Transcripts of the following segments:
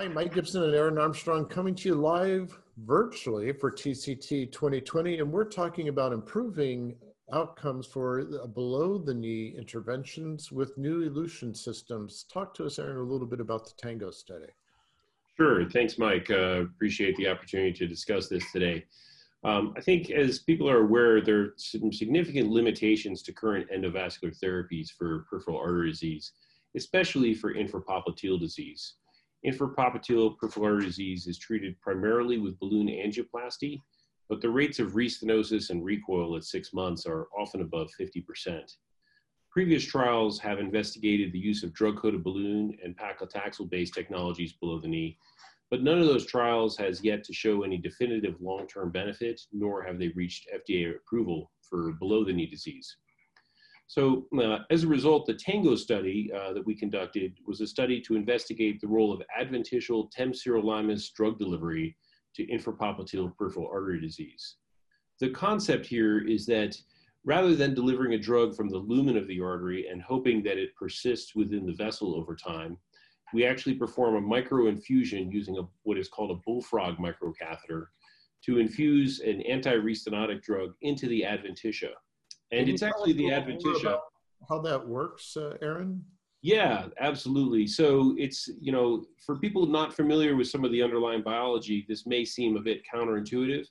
Hi, Mike Gibson and Ehrin Armstrong coming to you live virtually for TCT 2020, and we're talking about improving outcomes for below the knee interventions with new elution systems. Talk to us, Ehrin, a little bit about the Tango study. Sure. Thanks, Mike. Uh, appreciate the opportunity to discuss this today. Um, I think as people are aware, there are some significant limitations to current endovascular therapies for peripheral artery disease, especially for infrapopliteal disease. Infrapopliteal peripheral disease is treated primarily with balloon angioplasty, but the rates of restenosis and recoil at six months are often above 50%. Previous trials have investigated the use of drug-coated balloon and paclitaxel-based technologies below the knee, but none of those trials has yet to show any definitive long-term benefit, nor have they reached FDA approval for below the knee disease. So uh, as a result, the TANGO study uh, that we conducted was a study to investigate the role of adventitial temsirolimus drug delivery to infrapopliteal peripheral artery disease. The concept here is that rather than delivering a drug from the lumen of the artery and hoping that it persists within the vessel over time, we actually perform a microinfusion using a, what is called a bullfrog microcatheter to infuse an anti-restenotic drug into the adventitia and it's actually the adventitia. How that works, uh, Ehrin? Yeah, absolutely. So it's, you know, for people not familiar with some of the underlying biology, this may seem a bit counterintuitive,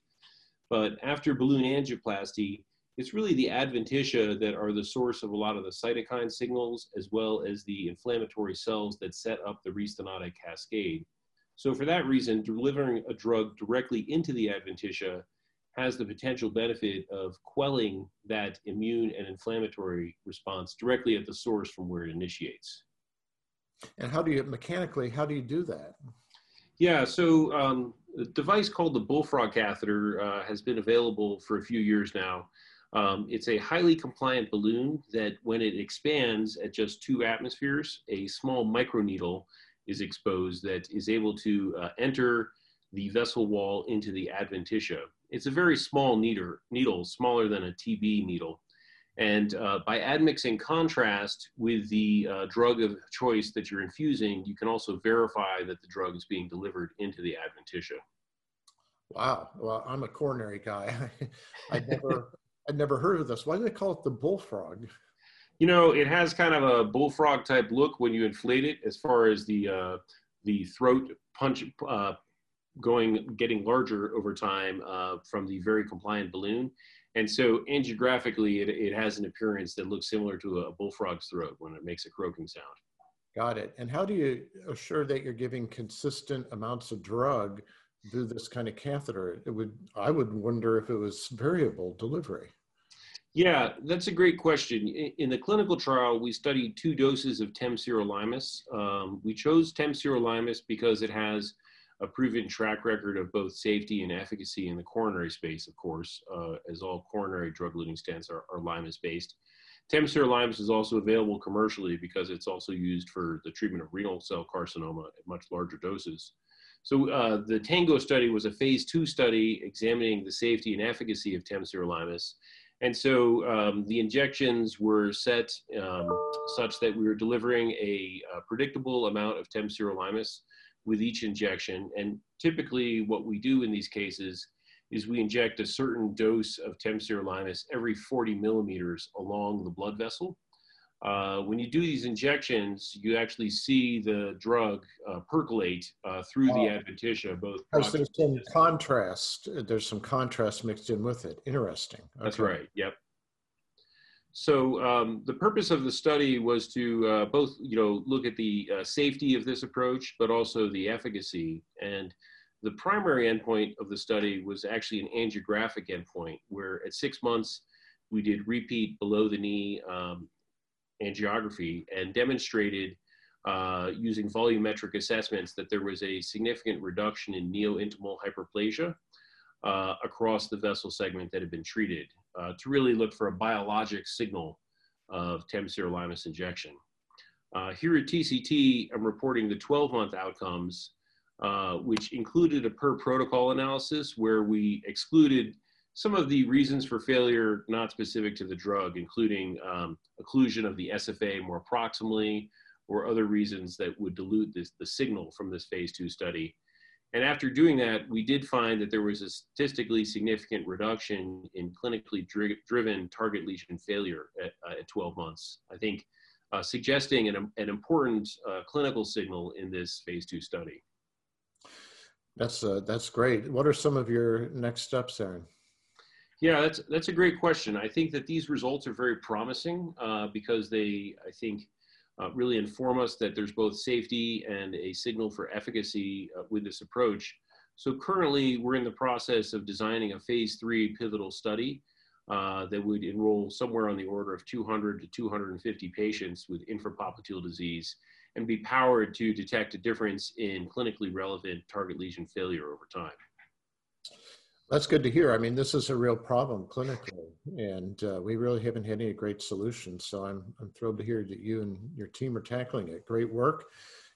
but after balloon angioplasty, it's really the adventitia that are the source of a lot of the cytokine signals as well as the inflammatory cells that set up the restenotic cascade. So for that reason, delivering a drug directly into the adventitia has the potential benefit of quelling that immune and inflammatory response directly at the source from where it initiates. And how do you mechanically, how do you do that? Yeah, so um, a device called the bullfrog catheter uh, has been available for a few years now. Um, it's a highly compliant balloon that when it expands at just two atmospheres, a small microneedle is exposed that is able to uh, enter the vessel wall into the adventitia. It's a very small needle, needle smaller than a TB needle. And uh, by admixing contrast with the uh, drug of choice that you're infusing, you can also verify that the drug is being delivered into the adventitia. Wow. Well, I'm a coronary guy. I never, I'd never heard of this. Why do they call it the bullfrog? You know, it has kind of a bullfrog type look when you inflate it, as far as the uh, the throat punch uh, going getting larger over time uh, from the very compliant balloon. And so angiographically, it, it has an appearance that looks similar to a bullfrog's throat when it makes a croaking sound. Got it. And how do you assure that you're giving consistent amounts of drug through this kind of catheter? It would, I would wonder if it was variable delivery. Yeah, that's a great question. In the clinical trial, we studied two doses of temsirolimus. Um, we chose temsirolimus because it has a proven track record of both safety and efficacy in the coronary space, of course, uh, as all coronary drug-eluting stents are, are limus-based. Temsirolimus is also available commercially because it's also used for the treatment of renal cell carcinoma at much larger doses. So uh, the TANGO study was a phase two study examining the safety and efficacy of temsirolimus. And so um, the injections were set um, such that we were delivering a, a predictable amount of temsirolimus with each injection. And typically what we do in these cases is we inject a certain dose of temsirolimus every 40 millimeters along the blood vessel. Uh, when you do these injections, you actually see the drug uh, percolate uh, through the adventitia, both. Because there's some contrast. There's some contrast mixed in with it. Interesting. Okay. That's right. Yep. So um, the purpose of the study was to uh, both, you know, look at the uh, safety of this approach, but also the efficacy. And the primary endpoint of the study was actually an angiographic endpoint, where at six months we did repeat below the knee um, angiography and demonstrated uh, using volumetric assessments that there was a significant reduction in neo-intimal hyperplasia uh, across the vessel segment that had been treated uh, to really look for a biologic signal of temsirolimus injection. Uh, here at TCT, I'm reporting the 12-month outcomes, uh, which included a per protocol analysis where we excluded some of the reasons for failure not specific to the drug, including um, occlusion of the SFA more proximally or other reasons that would dilute this, the signal from this phase two study. And after doing that, we did find that there was a statistically significant reduction in clinically dri driven target lesion failure at, uh, at 12 months. I think uh, suggesting an, an important uh, clinical signal in this phase two study. That's, uh, that's great. What are some of your next steps, Ehrin? Yeah, that's that's a great question. I think that these results are very promising uh, because they, I think, uh, really inform us that there's both safety and a signal for efficacy uh, with this approach. So currently, we're in the process of designing a phase three pivotal study uh, that would enroll somewhere on the order of 200 to 250 patients with infrapopliteal disease and be powered to detect a difference in clinically relevant target lesion failure over time. That's good to hear. I mean, this is a real problem clinically, and uh, we really haven't had any great solutions. So I'm, I'm thrilled to hear that you and your team are tackling it. Great work.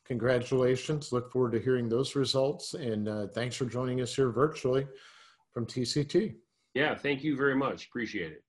Congratulations. Look forward to hearing those results. And uh, thanks for joining us here virtually from TCT. Yeah, thank you very much. Appreciate it.